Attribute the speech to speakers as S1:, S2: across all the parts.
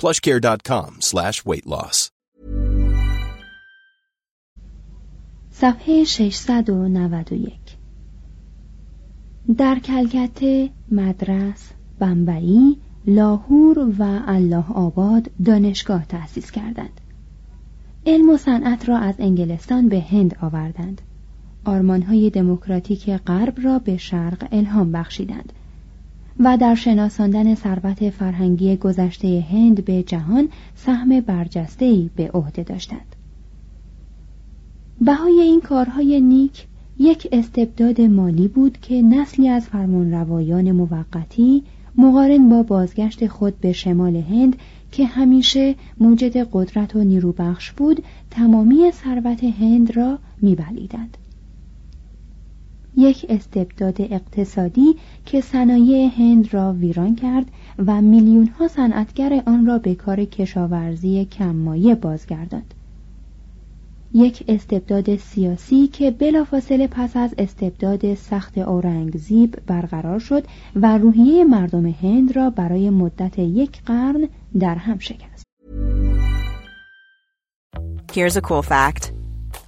S1: plushcare.com slash weight loss.
S2: صفحه 691 در کلکته، مدرس، بمبئی، لاهور و الله آباد دانشگاه تأسیس کردند. علم و صنعت را از انگلستان به هند آوردند. آرمانهای دموکراتیک غرب را به شرق الهام بخشیدند و در شناساندن ثروت فرهنگی گذشته هند به جهان سهم برجسته‌ای به عهده داشتند. بهای این کارهای نیک یک استبداد مالی بود که نسلی از فرمانروایان موقتی مقارن با بازگشت خود به شمال هند که همیشه موجد قدرت و نیروبخش بود تمامی ثروت هند را میبلیدند یک استبداد اقتصادی که صنایع هند را ویران کرد و میلیون ها صنعتگر آن را به کار کشاورزی کممایه بازگرداند یک استبداد سیاسی که بلافاصله پس از استبداد سخت اورنگزیب برقرار شد و روحیه مردم هند را برای مدت یک قرن در هم شکست.
S3: Here's a cool fact.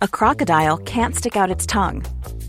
S3: A crocodile can't stick out its tongue.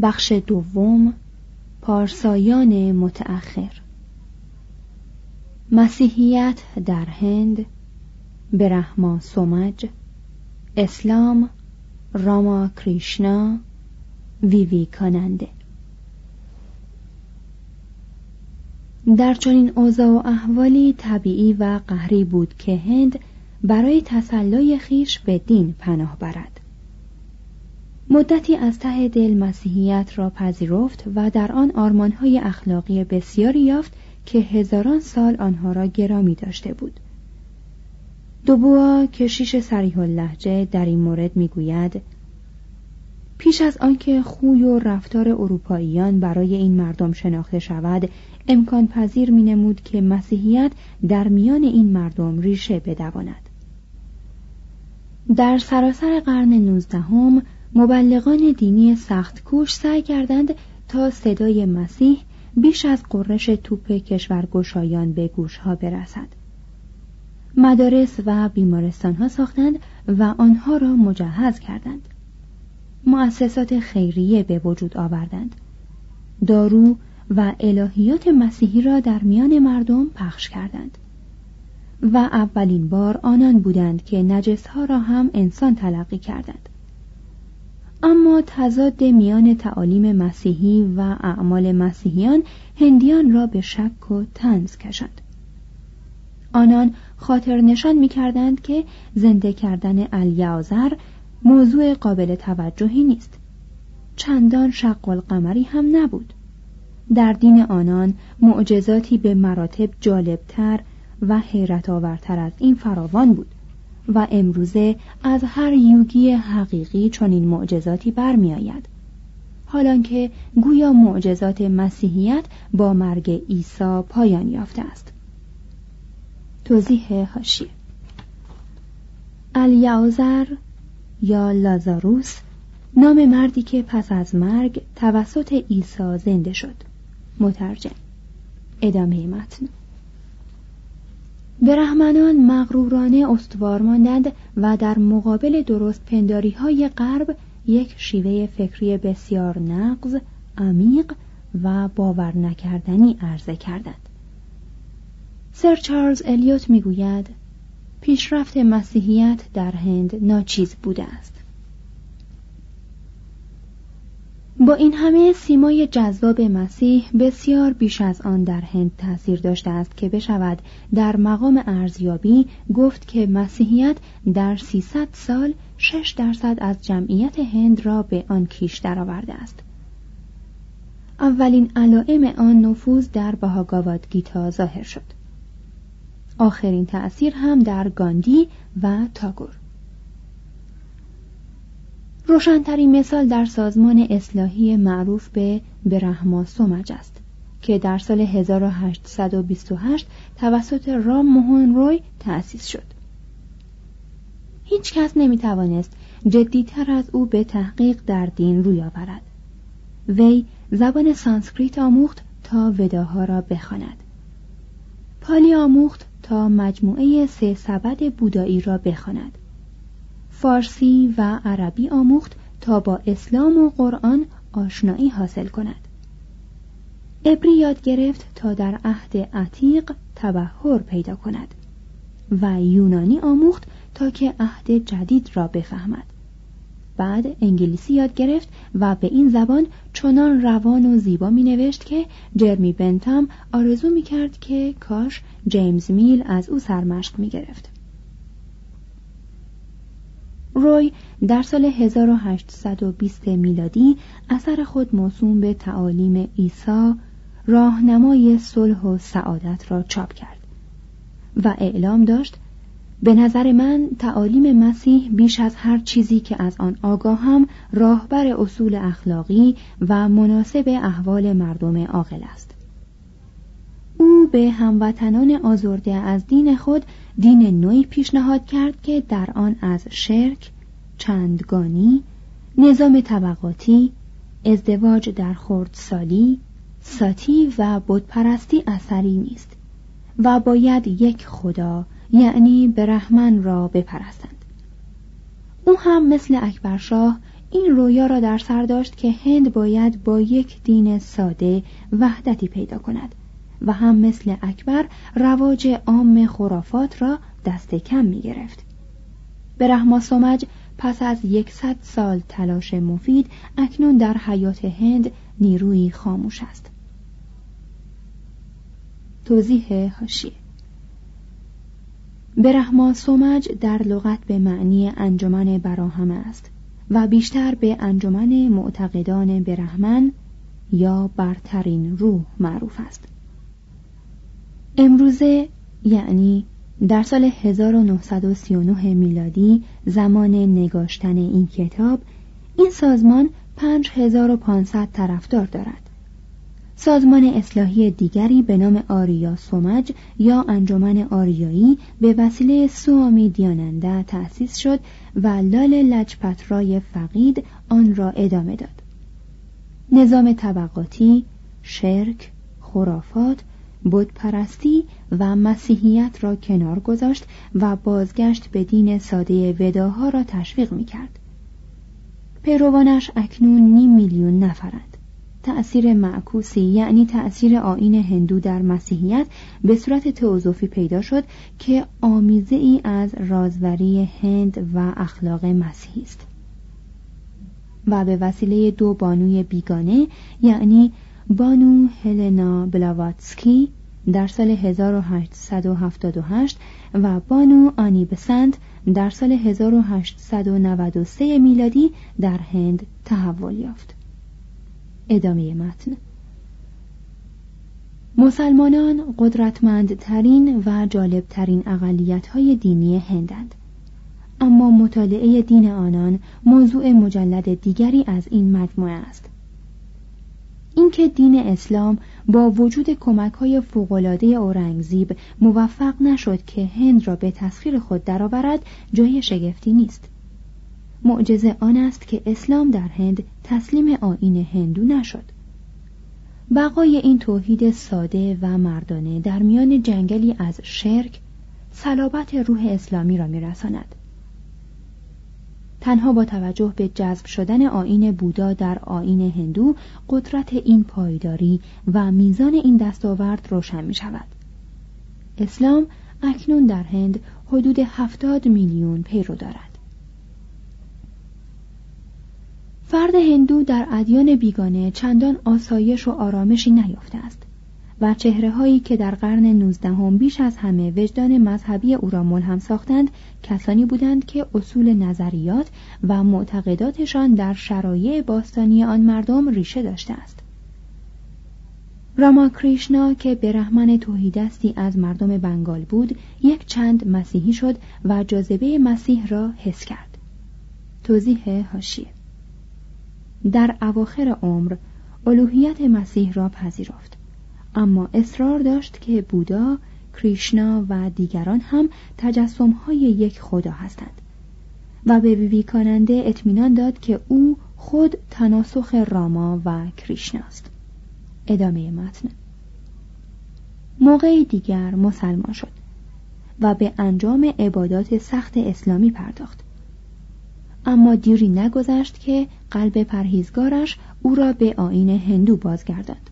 S2: بخش دوم پارسایان متأخر. مسیحیت در هند برهما سومج اسلام راما کریشنا ویوی کاننده در چنین اوضاع و احوالی طبیعی و قهری بود که هند برای تسلای خیش به دین پناه برد. مدتی از ته دل مسیحیت را پذیرفت و در آن آرمانهای اخلاقی بسیاری یافت که هزاران سال آنها را گرامی داشته بود. دوبوا کشیش سریح اللهجه در این مورد می‌گوید پیش از آنکه خوی و رفتار اروپاییان برای این مردم شناخته شود امکان پذیر می نمود که مسیحیت در میان این مردم ریشه بدواند. در سراسر قرن نوزدهم مبلغان دینی سخت کوش سعی کردند تا صدای مسیح بیش از قررش توپ کشورگشایان به گوشها برسد. مدارس و بیمارستان ها ساختند و آنها را مجهز کردند. مؤسسات خیریه به وجود آوردند. دارو و الهیات مسیحی را در میان مردم پخش کردند. و اولین بار آنان بودند که نجس ها را هم انسان تلقی کردند. اما تضاد میان تعالیم مسیحی و اعمال مسیحیان هندیان را به شک و تنز کشند. آنان خاطر نشان می کردند که زنده کردن الیازر موضوع قابل توجهی نیست. چندان شق القمری هم نبود. در دین آنان معجزاتی به مراتب جالبتر و حیرت آورتر از این فراوان بود. و امروزه از هر یوگی حقیقی چنین معجزاتی برمیآید. حالانکه گویا معجزات مسیحیت با مرگ عیسی پایان یافته است. توضیح هاشیه. الیعزر یا لازاروس نام مردی که پس از مرگ توسط عیسی زنده شد. مترجم. ادامه متن. برهمنان مغرورانه استوار ماندند و در مقابل درست پنداری های غرب یک شیوه فکری بسیار نقض، عمیق و باور نکردنی عرضه کردند. سر چارلز الیوت می‌گوید پیشرفت مسیحیت در هند ناچیز بوده است. با این همه سیمای جذاب مسیح بسیار بیش از آن در هند تاثیر داشته است که بشود در مقام ارزیابی گفت که مسیحیت در 300 سال 6 درصد از جمعیت هند را به آن کیش درآورده است. اولین علائم آن نفوذ در بهاگاواد گیتا ظاهر شد. آخرین تأثیر هم در گاندی و تاگور. روشنترین مثال در سازمان اصلاحی معروف به برهما سومج است که در سال 1828 توسط رام موهن روی تأسیس شد. هیچ کس نمی توانست جدیتر از او به تحقیق در دین روی آورد. وی زبان سانسکریت آموخت تا وداها را بخواند. پالی آموخت تا مجموعه سه سبد بودایی را بخواند. فارسی و عربی آموخت تا با اسلام و قرآن آشنایی حاصل کند عبری یاد گرفت تا در عهد عتیق تبهر پیدا کند و یونانی آموخت تا که عهد جدید را بفهمد بعد انگلیسی یاد گرفت و به این زبان چنان روان و زیبا می نوشت که جرمی بنتام آرزو می کرد که کاش جیمز میل از او سرمشق می گرفت. روی در سال 1820 میلادی اثر خود موسوم به تعالیم عیسی راهنمای صلح و سعادت را چاپ کرد و اعلام داشت به نظر من تعالیم مسیح بیش از هر چیزی که از آن آگاهم راهبر اصول اخلاقی و مناسب احوال مردم عاقل است. او به هموطنان آزرده از دین خود دین نوعی پیشنهاد کرد که در آن از شرک، چندگانی، نظام طبقاتی، ازدواج در خردسالی، ساتی و بودپرستی اثری نیست و باید یک خدا یعنی برحمن را بپرستند. او هم مثل اکبرشاه این رویا را در سر داشت که هند باید با یک دین ساده وحدتی پیدا کند. و هم مثل اکبر رواج عام خرافات را دست کم می گرفت. به سمج پس از یکصد سال تلاش مفید اکنون در حیات هند نیروی خاموش است. توضیح هاشیه برهما سومج در لغت به معنی انجمن براهمه است و بیشتر به انجمن معتقدان برهمن یا برترین روح معروف است امروزه یعنی در سال 1939 میلادی زمان نگاشتن این کتاب این سازمان 5500 طرفدار دارد. سازمان اصلاحی دیگری به نام آریا سومج یا انجمن آریایی به وسیله سوامی دیاننده تأسیس شد و لال لجپترای فقید آن را ادامه داد. نظام طبقاتی، شرک، خرافات بود پرستی و مسیحیت را کنار گذاشت و بازگشت به دین ساده وداها را تشویق می کرد. پیروانش اکنون نیم میلیون نفرند. تأثیر معکوسی یعنی تأثیر آین هندو در مسیحیت به صورت تئوزوفی پیدا شد که آمیزه ای از رازوری هند و اخلاق مسیحی است و به وسیله دو بانوی بیگانه یعنی بانو هلنا بلاواتسکی در سال 1878 و بانو آنی بسند در سال 1893 میلادی در هند تحول یافت. ادامه متن مسلمانان قدرتمندترین و جالبترین اقلیت های دینی هندند. اما مطالعه دین آنان موضوع مجلد دیگری از این مجموعه است. اینکه دین اسلام با وجود کمک های فوقلاده اورنگزیب موفق نشد که هند را به تسخیر خود درآورد جای شگفتی نیست. معجزه آن است که اسلام در هند تسلیم آین هندو نشد. بقای این توحید ساده و مردانه در میان جنگلی از شرک صلابت روح اسلامی را میرساند. تنها با توجه به جذب شدن آین بودا در آین هندو قدرت این پایداری و میزان این دستاورد روشن می شود. اسلام اکنون در هند حدود هفتاد میلیون پیرو دارد. فرد هندو در ادیان بیگانه چندان آسایش و آرامشی نیافته است. و چهره هایی که در قرن نوزدهم بیش از همه وجدان مذهبی او را ملهم ساختند کسانی بودند که اصول نظریات و معتقداتشان در شرایع باستانی آن مردم ریشه داشته است. راما کریشنا که برهمن توحیدستی از مردم بنگال بود یک چند مسیحی شد و جاذبه مسیح را حس کرد. توضیح هاشیه. در اواخر عمر الوهیت مسیح را پذیرفت. اما اصرار داشت که بودا، کریشنا و دیگران هم تجسم های یک خدا هستند. و به ویویکاننده اطمینان داد که او خود تناسخ راما و کریشنا است. ادامه متن. موقع دیگر مسلمان شد و به انجام عبادات سخت اسلامی پرداخت. اما دیری نگذشت که قلب پرهیزگارش او را به آین هندو بازگرداند.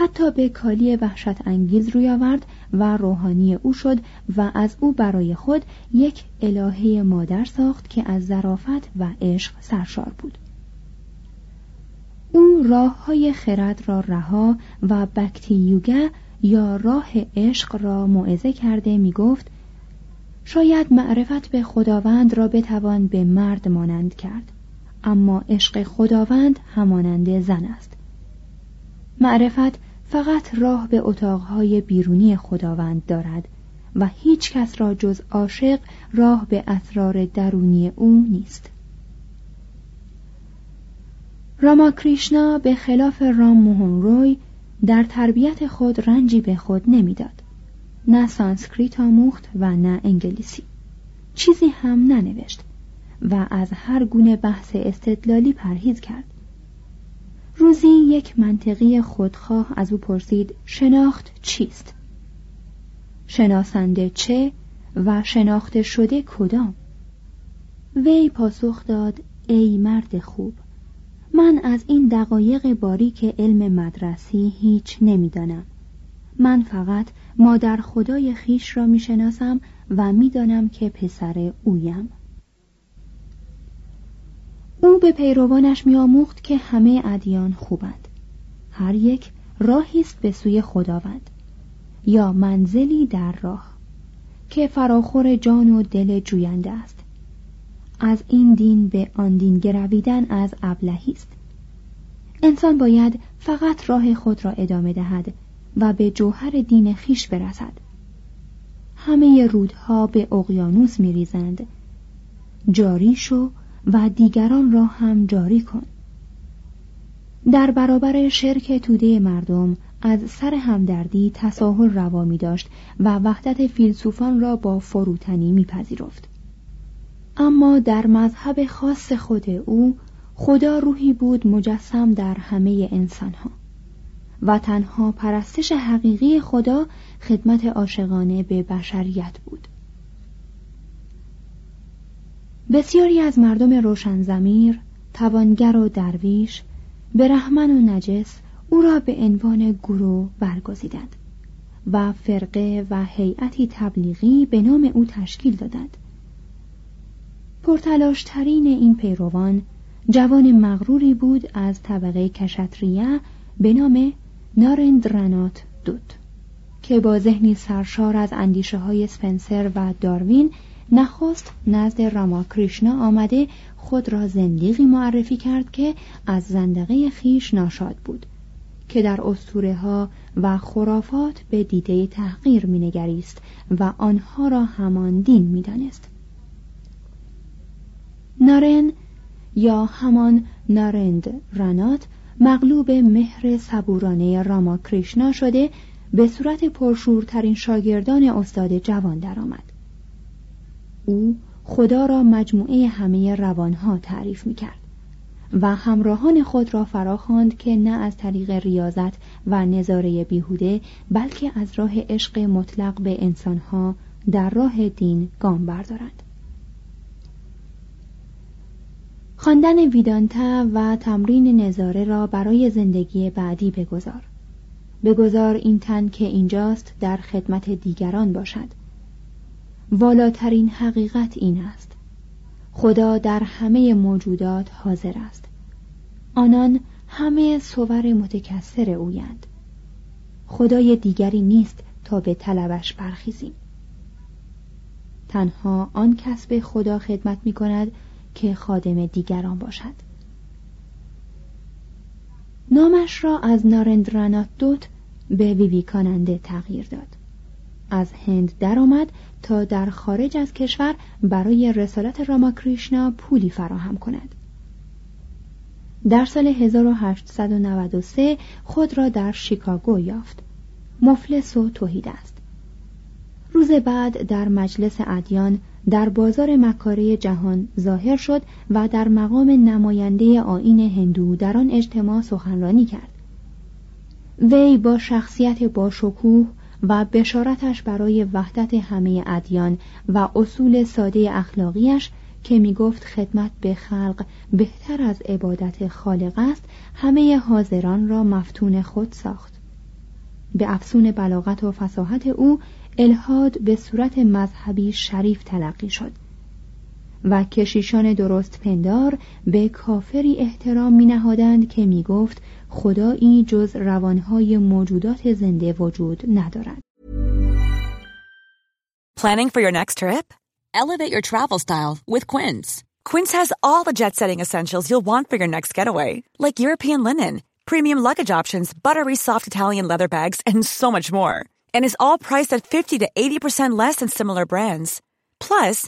S2: حتی به کالی وحشت انگیز روی آورد و روحانی او شد و از او برای خود یک الهه مادر ساخت که از ظرافت و عشق سرشار بود. او راه های خرد را رها و بکتی یوگه یا راه عشق را موعظه کرده می گفت شاید معرفت به خداوند را بتوان به مرد مانند کرد اما عشق خداوند همانند زن است. معرفت فقط راه به اتاقهای بیرونی خداوند دارد و هیچ کس را جز عاشق راه به اسرار درونی او نیست. راما کریشنا به خلاف رام روی در تربیت خود رنجی به خود نمی‌داد. نه سانسکریت آموخت و نه انگلیسی. چیزی هم ننوشت و از هر گونه بحث استدلالی پرهیز کرد. روزی یک منطقی خودخواه از او پرسید شناخت چیست؟ شناسنده چه و شناخته شده کدام؟ وی پاسخ داد ای مرد خوب من از این دقایق باریک علم مدرسی هیچ نمی‌دانم من فقط مادر خدای خیش را می‌شناسم و می‌دانم که پسر اویم او به پیروانش میآموخت که همه ادیان خوبند. هر یک راهی است به سوی خداوند یا منزلی در راه که فراخور جان و دل جوینده است. از این دین به آن دین گرویدن از ابلهی است. انسان باید فقط راه خود را ادامه دهد و به جوهر دین خیش برسد. همه رودها به اقیانوس میریزند. جاری شو و دیگران را هم جاری کن در برابر شرک توده مردم از سر همدردی تساهل روا می داشت و وحدت فیلسوفان را با فروتنی میپذیرفت. اما در مذهب خاص خود او خدا روحی بود مجسم در همه انسانها و تنها پرستش حقیقی خدا خدمت عاشقانه به بشریت بود بسیاری از مردم روشنزمیر توانگر و درویش رحمن و نجس او را به عنوان گروه برگزیدند و فرقه و هیئتی تبلیغی به نام او تشکیل دادند. پرتلاشترین این پیروان جوان مغروری بود از طبقه کشتریه به نام نارندرانات دود که با ذهنی سرشار از اندیشه های سپنسر و داروین نخست نزد راما کریشنا آمده خود را زندیقی معرفی کرد که از زندقه خیش ناشاد بود که در اسطوره ها و خرافات به دیده تحقیر مینگریست و آنها را همان دین می‌دانست نارن یا همان نارند رانات مغلوب مهر صبورانه راما کریشنا شده به صورت پرشورترین شاگردان استاد جوان درآمد. او خدا را مجموعه همه روانها تعریف می کرد و همراهان خود را فراخواند که نه از طریق ریاضت و نظاره بیهوده بلکه از راه عشق مطلق به انسانها در راه دین گام بردارند. خواندن ویدانتا و تمرین نظاره را برای زندگی بعدی بگذار بگذار این تن که اینجاست در خدمت دیگران باشد والاترین حقیقت این است. خدا در همه موجودات حاضر است. آنان همه صور متکثر اویند. خدای دیگری نیست تا به طلبش برخیزیم. تنها آن کس به خدا خدمت می کند که خادم دیگران باشد. نامش را از نارندرانات دوت به ویویکاننده تغییر داد. از هند درآمد تا در خارج از کشور برای رسالت راماکریشنا پولی فراهم کند. در سال 1893 خود را در شیکاگو یافت. مفلس و توحید است. روز بعد در مجلس ادیان در بازار مکاره جهان ظاهر شد و در مقام نماینده آین هندو در آن اجتماع سخنرانی کرد. وی با شخصیت باشکوه و بشارتش برای وحدت همه ادیان و اصول ساده اخلاقیش که می گفت خدمت به خلق بهتر از عبادت خالق است همه حاضران را مفتون خود ساخت. به افسون بلاغت و فساحت او الهاد به صورت مذهبی شریف تلقی شد. و کشیشان درست پندار به کافری احترام می نهادند که می گفت خدایی جز روانهای موجودات زنده وجود ندارد.
S3: Planning for your next trip? Elevate your travel style with Quince. Quince has all the jet-setting essentials you'll want for your next getaway, like European linen, premium luggage options, buttery soft Italian leather bags, and so much more. And is all priced at 50 to 80% less than similar brands. Plus,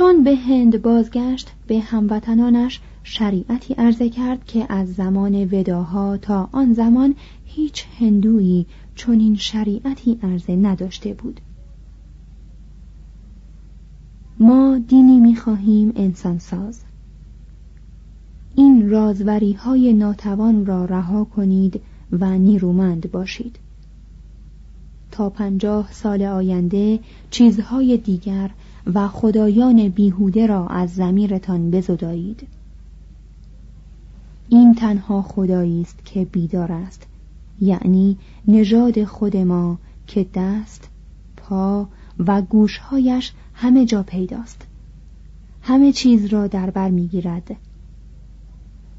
S2: چون به هند بازگشت به هموطنانش شریعتی عرضه کرد که از زمان وداها تا آن زمان هیچ هندویی چنین شریعتی عرضه نداشته بود. ما دینی می‌خواهیم انسان ساز. این رازوری های ناتوان را رها کنید و نیرومند باشید. تا پنجاه سال آینده چیزهای دیگر و خدایان بیهوده را از زمیرتان بزدایید. این تنها خدایی است که بیدار است یعنی نژاد خود ما که دست پا و گوشهایش همه جا پیداست. همه چیز را در بر می‌گیرد.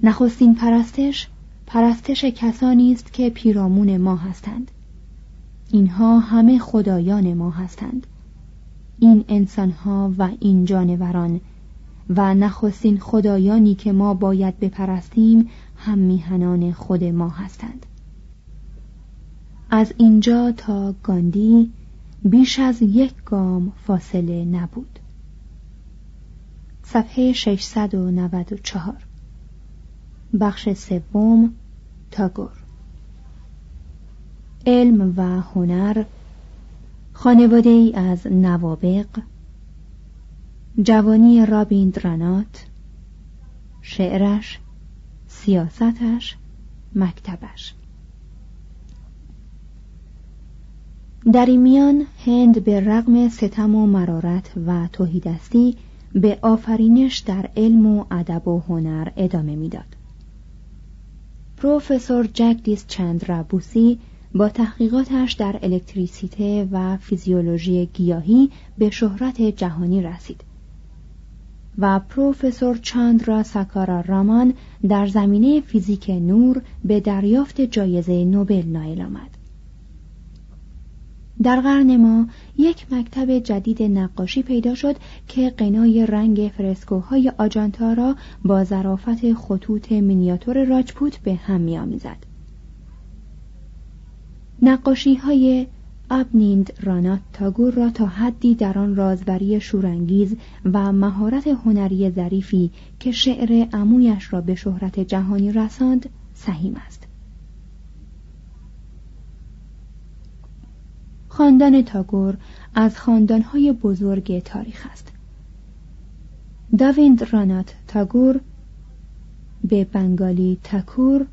S2: نخستین پرستش پرستش کسانی است که پیرامون ما هستند. اینها همه خدایان ما هستند. این انسانها و این جانوران. و نخستین خدایانی که ما باید بپرستیم هم میهنان خود ما هستند. از اینجا تا گاندی بیش از یک گام فاصله نبود. صفحه 694 بخش سوم تاگور. علم و هنر خانواده ای از نوابق جوانی رانات شعرش سیاستش مکتبش در این میان هند به رغم ستم و مرارت و توهیدستی به آفرینش در علم و ادب و هنر ادامه می‌داد. پروفسور جگدیس چندرابوسی با تحقیقاتش در الکتریسیته و فیزیولوژی گیاهی به شهرت جهانی رسید و پروفسور چاندرا ساکارا رامان در زمینه فیزیک نور به دریافت جایزه نوبل نایل آمد در قرن ما یک مکتب جدید نقاشی پیدا شد که قنای رنگ فرسکوهای آجانتا را با ظرافت خطوط مینیاتور راجپوت به هم میآمیزد. نقاشی های ابنیند رانات تاگور را تا حدی در آن رازبری شورانگیز و مهارت هنری ظریفی که شعر عمویش را به شهرت جهانی رساند سهیم است. خاندان تاگور از خاندانهای بزرگ تاریخ است. داویند رانات تاگور به بنگالی تکور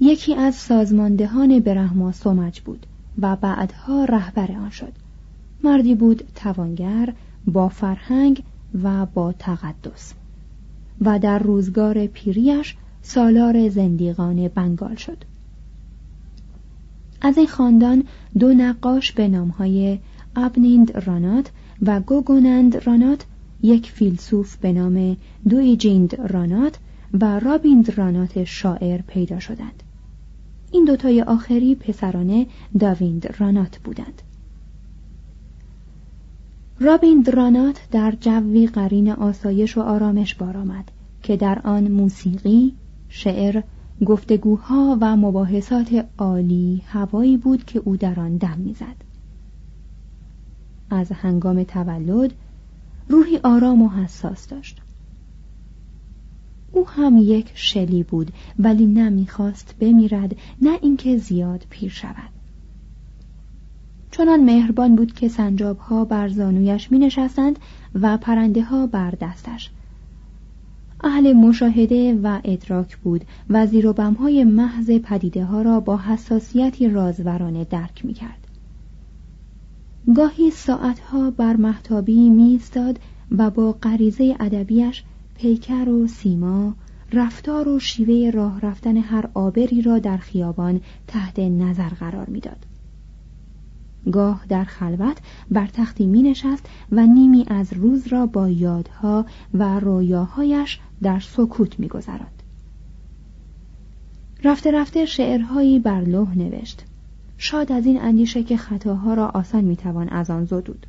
S2: یکی از سازماندهان برهما سومج بود و بعدها رهبر آن شد. مردی بود توانگر با فرهنگ و با تقدس. و در روزگار پیریش سالار زندیقان بنگال شد. از این خاندان دو نقاش به نامهای ابنیند رانات و گوگونند رانات یک فیلسوف به نام دویجیند رانات و رابیند رانات شاعر پیدا شدند. این دوتای آخری پسران داویند رانات بودند. رابیند رانات در جوی قرین آسایش و آرامش بار آمد که در آن موسیقی، شعر، گفتگوها و مباحثات عالی هوایی بود که او در آن دم می‌زد. از هنگام تولد روحی آرام و حساس داشت. او هم یک شلی بود ولی نمی‌خواست بمیرد نه اینکه زیاد پیر شود چنان مهربان بود که سنجاب ها بر زانویش می نشستند و پرنده ها بر دستش اهل مشاهده و ادراک بود و زیر و بمهای محض پدیده ها را با حساسیتی رازورانه درک می کرد. گاهی ساعتها بر محتابی میستاد و با غریزه ادبیش پیکر و سیما رفتار و شیوه راه رفتن هر آبری را در خیابان تحت نظر قرار می‌داد. گاه در خلوت بر تختی می نشست و نیمی از روز را با یادها و رویاهایش در سکوت می گذرد. رفته رفته شعرهایی بر لوح نوشت شاد از این اندیشه که خطاها را آسان می‌توان از آن زدود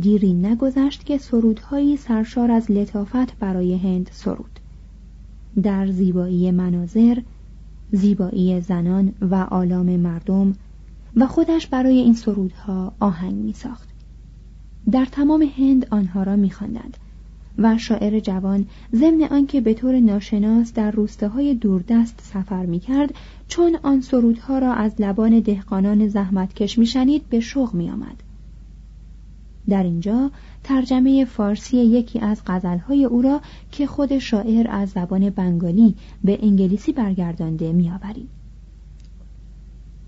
S2: دیری نگذشت که سرودهایی سرشار از لطافت برای هند سرود در زیبایی مناظر زیبایی زنان و آلام مردم و خودش برای این سرودها آهنگ می ساخت. در تمام هند آنها را می خواندند و شاعر جوان ضمن آنکه به طور ناشناس در روستاهای دوردست سفر می کرد چون آن سرودها را از لبان دهقانان زحمتکش می شنید به شوق می آمد. در اینجا ترجمه فارسی یکی از غزلهای او را که خود شاعر از زبان بنگالی به انگلیسی برگردانده میآوریم.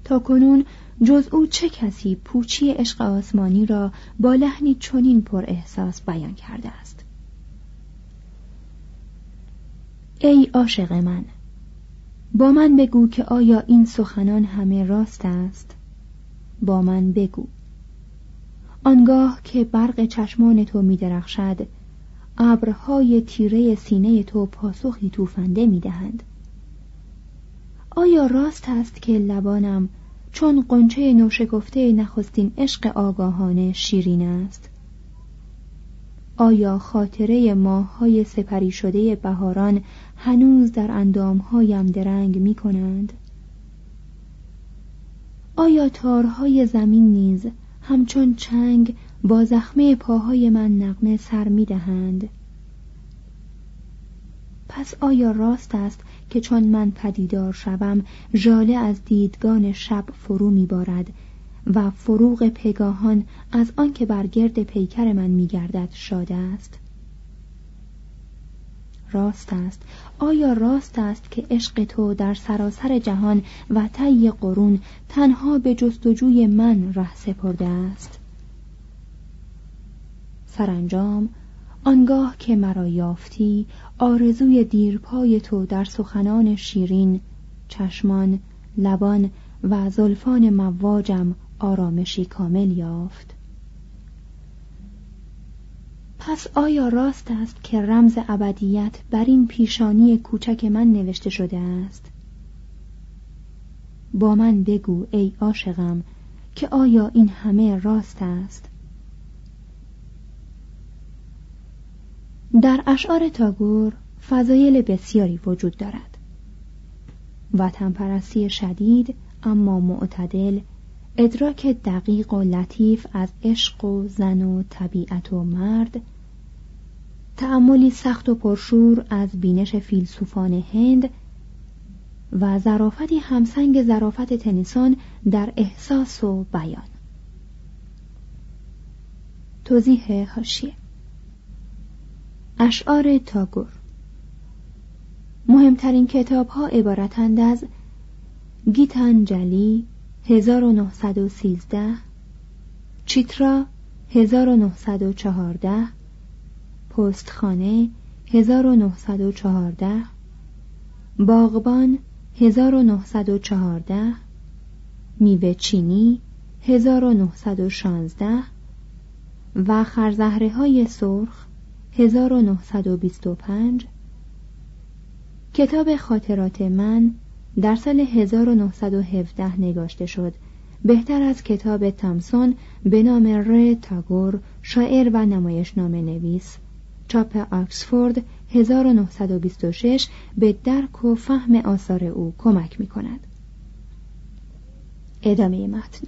S2: تا کنون جز او چه کسی پوچی عشق آسمانی را با لحنی چنین پر احساس بیان کرده است؟ ای عاشق من با من بگو که آیا این سخنان همه راست است؟ با من بگو. آنگاه که برق چشمان تو می درخشد ابرهای تیره سینه تو پاسخی توفنده می دهند. آیا راست است که لبانم چون قنچه نوشگفته نخستین عشق آگاهانه شیرین است آیا خاطره ماههای سپری شده بهاران هنوز در اندامهایم درنگ می کنند؟ آیا تارهای زمین نیز همچون چنگ با زخمه پاهای من نغمه سر می دهند؟ پس آیا راست است که چون من پدیدار شوم ژاله از دیدگان شب فرو میبارد و فروغ پگاهان از آنکه بر گرد پیکر من میگردد شاد است راست است آیا راست است که عشق تو در سراسر جهان و طی قرون تنها به جستجوی من ره سپرده است؟ سرانجام آنگاه که مرا یافتی آرزوی دیرپای تو در سخنان شیرین چشمان لبان و زلفان مواجم آرامشی کامل یافت. پس آیا راست است که رمز ابدیت بر این پیشانی کوچک من نوشته شده است؟ با من بگو ای عاشقم که آیا این همه راست است؟ در اشعار تاگور فضایل بسیاری وجود دارد. وطن پرستی شدید اما معتدل ادراک دقیق و لطیف از عشق و زن و طبیعت و مرد تعملی سخت و پرشور از بینش فیلسوفان هند و ظرافتی همسنگ ظرافت تنیسون در احساس و بیان. توضیح هاشیه اشعار تاگور. مهمترین کتاب ها عبارتند از گیتانجلی 1913 چیترا 1914 پستخانه 1914 باغبان 1914 میوه چینی 1916 و خرزهره های سرخ 1925 کتاب خاطرات من در سال 1917 نگاشته شد. بهتر از کتاب تامسون به نام ر تاگور شاعر و نمایشنامه نویس چاپ آکسفورد 1926 به درک و فهم آثار او کمک می کند. ادامه متن.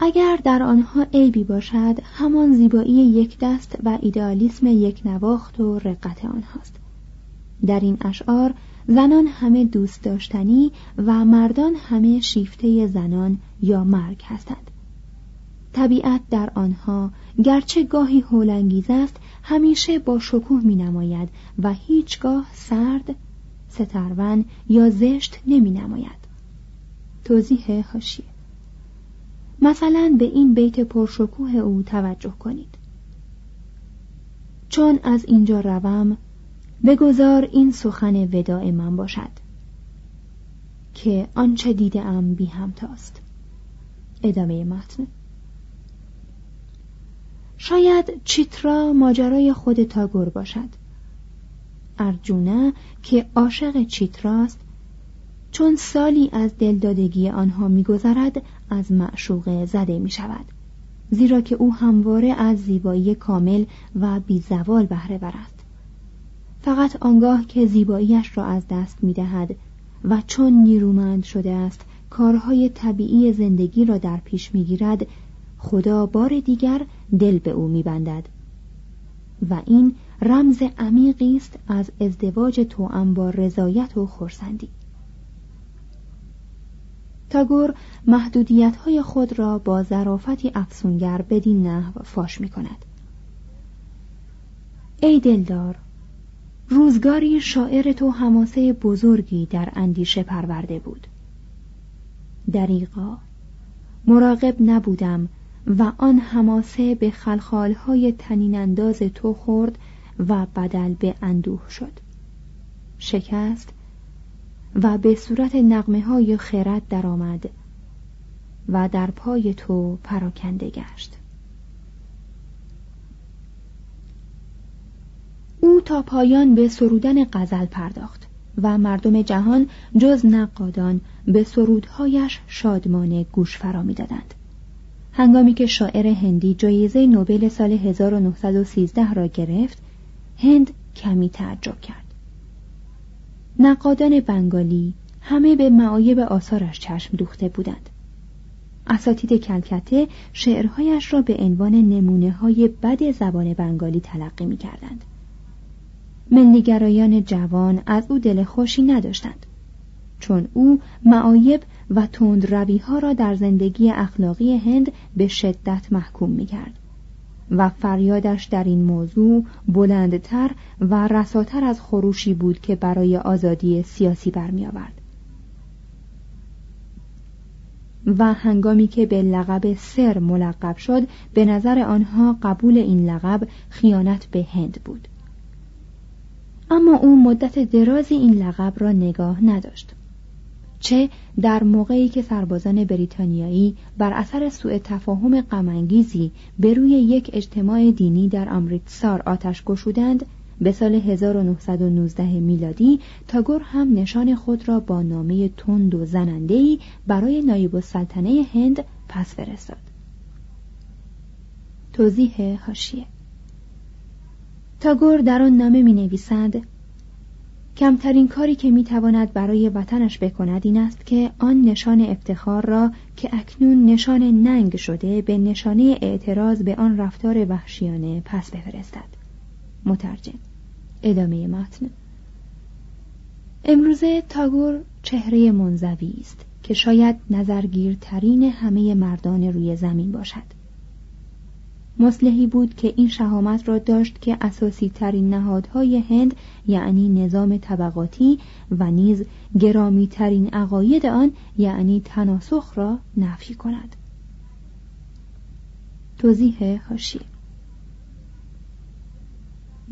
S2: اگر در آنها عیبی باشد همان زیبایی یک دست و ایدئالیسم یک نواخت و رقت آنهاست. در این اشعار زنان همه دوست داشتنی و مردان همه شیفته زنان یا مرگ هستند. طبیعت در آنها گرچه گاهی هولانگیز است همیشه با شکوه می نماید و هیچگاه سرد سترون یا زشت نمی نماید توضیح هاشیه. مثلا به این بیت پرشکوه او توجه کنید. چون از اینجا روم بگذار این سخن وداع من باشد که آنچه دیده ام بی همتاست. ادامه متن. شاید چیترا ماجرای خود تاگور باشد. ارجونا که عاشق چیتراست چون سالی از دلدادگی آنها میگذرد از معشوقه زده می شود زیرا که او همواره از زیبایی کامل و بیزوال بهره برد فقط آنگاه که زیباییش را از دست می دهد و چون نیرومند شده است کارهای طبیعی زندگی را در پیش می گیرد خدا بار دیگر دل به او می بندد و این رمز عمیقی است از ازدواج توأم با رضایت و خورسندی تاگور محدودیت های خود را با ظرافتی افسونگر بدین نحو فاش می کند ای دلدار روزگاری شاعر تو حماسه بزرگی در اندیشه پرورده بود. دریقا مراقب نبودم و آن حماسه به خلخالهای تنین انداز تو خورد و بدل به اندوه شد. شکست و به صورت نقمه های خرد درآمد و در پای تو پراکنده گشت. او تا پایان به سرودن غزل پرداخت و مردم جهان جز نقادان به سرودهایش شادمانه گوش فرا می‌دادند. هنگامی که شاعر هندی جایزه نوبل سال 1913 را گرفت هند کمی تعجب کرد. نقادان بنگالی همه به معایب آثارش چشم دوخته بودند. اساتید کلکته شعرهایش را به عنوان نمونه های بد زبان بنگالی تلقی می کردند. ملیگرایان جوان از او دل خوشی نداشتند. چون او معایب و تند ها را در زندگی اخلاقی هند به شدت محکوم می کرد. و فریادش در این موضوع بلندتر و رساتر از خروشی بود که برای آزادی سیاسی برمیآورد. و هنگامی که به لقب سر ملقب شد به نظر آنها قبول این لقب خیانت به هند بود. اما او مدت درازی این لقب را نگاه نداشت. چه در موقعی که سربازان بریتانیایی بر اثر سوء تفاهم غمانگیزی به روی یک اجتماع دینی در امریتسار آتش گشودند به سال 1919 میلادی تاگور هم نشان خود را با نامه تند و زنندهی برای نایب السلطنه هند پس فرستاد. توضیح هاشیه تاگور در آن نامه می نویسد کمترین کاری که می‌تواند برای وطنش بکند این است که آن نشان افتخار را که اکنون نشان ننگ شده به نشانه اعتراض به آن رفتار وحشیانه پس بفرستد. مترجم ادامه متن. امروزه تاگور چهره منزوی است که شاید نظرگیرترین همه مردان روی زمین باشد. مصلحی بود که این شهامت را داشت که اساسی ترین نهادهای هند یعنی نظام طبقاتی و نیز گرامی ترین عقاید آن یعنی تناسخ را نفی کند. توضیح هاشی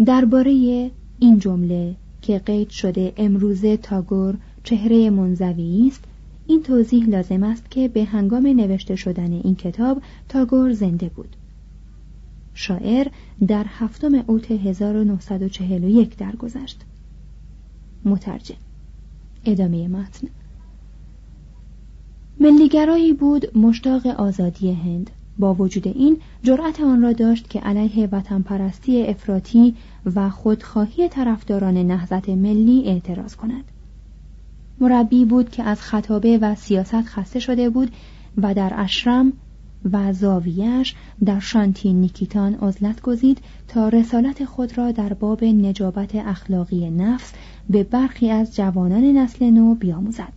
S2: درباره این جمله که قید شده امروزه تاگور چهره منزوی است این توضیح لازم است که به هنگام نوشته شدن این کتاب تاگور زنده بود. شاعر در هفتم اوت 1941 درگذشت. مترجم. ادامه متن. ملیگرایی بود مشتاق آزادی هند. با وجود این جرأت آن را داشت که علیه وطن پرستی افراطی و خودخواهی طرفداران نهضت ملی اعتراض کند. مربی بود که از خطابه و سیاست خسته شده بود و در اشرم و زاویش در شانتی نیکیتان عزلت گزید تا رسالت خود را در باب نجابت اخلاقی نفس به برخی از جوانان نسل نو بیاموزد.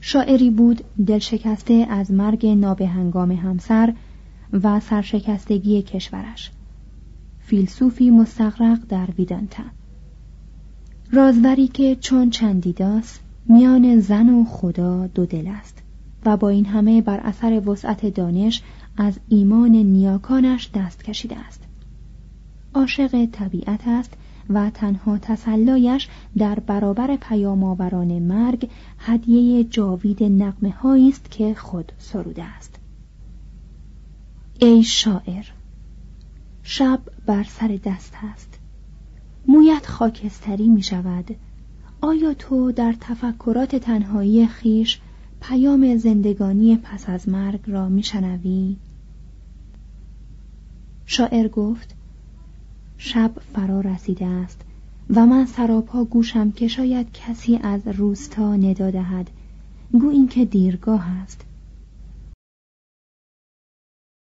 S2: شاعری بود دلشکسته از مرگ نابهنگام همسر و سرشکستگی کشورش. فیلسوفی مستغرق در ویدانتا. رازوری که چون چندیداست میان زن و خدا دو دل است. و با این همه بر اثر وسعت دانش از ایمان نیاکانش دست کشیده است. عاشق طبیعت است و تنها تسلایش در برابر پیامآوران مرگ هدیه جاوید نقمه است که خود سروده است. ای شاعر شب بر سر دست است. مویت خاکستری می شود آیا تو در تفکرات تنهایی خیش پیام زندگانی پس از مرگ را میشنوی؟ شاعر گفت شب فرا رسیده است و من سراپا گوشم که شاید کسی از روستا ندا دهد. گو اینکه دیرگاه است.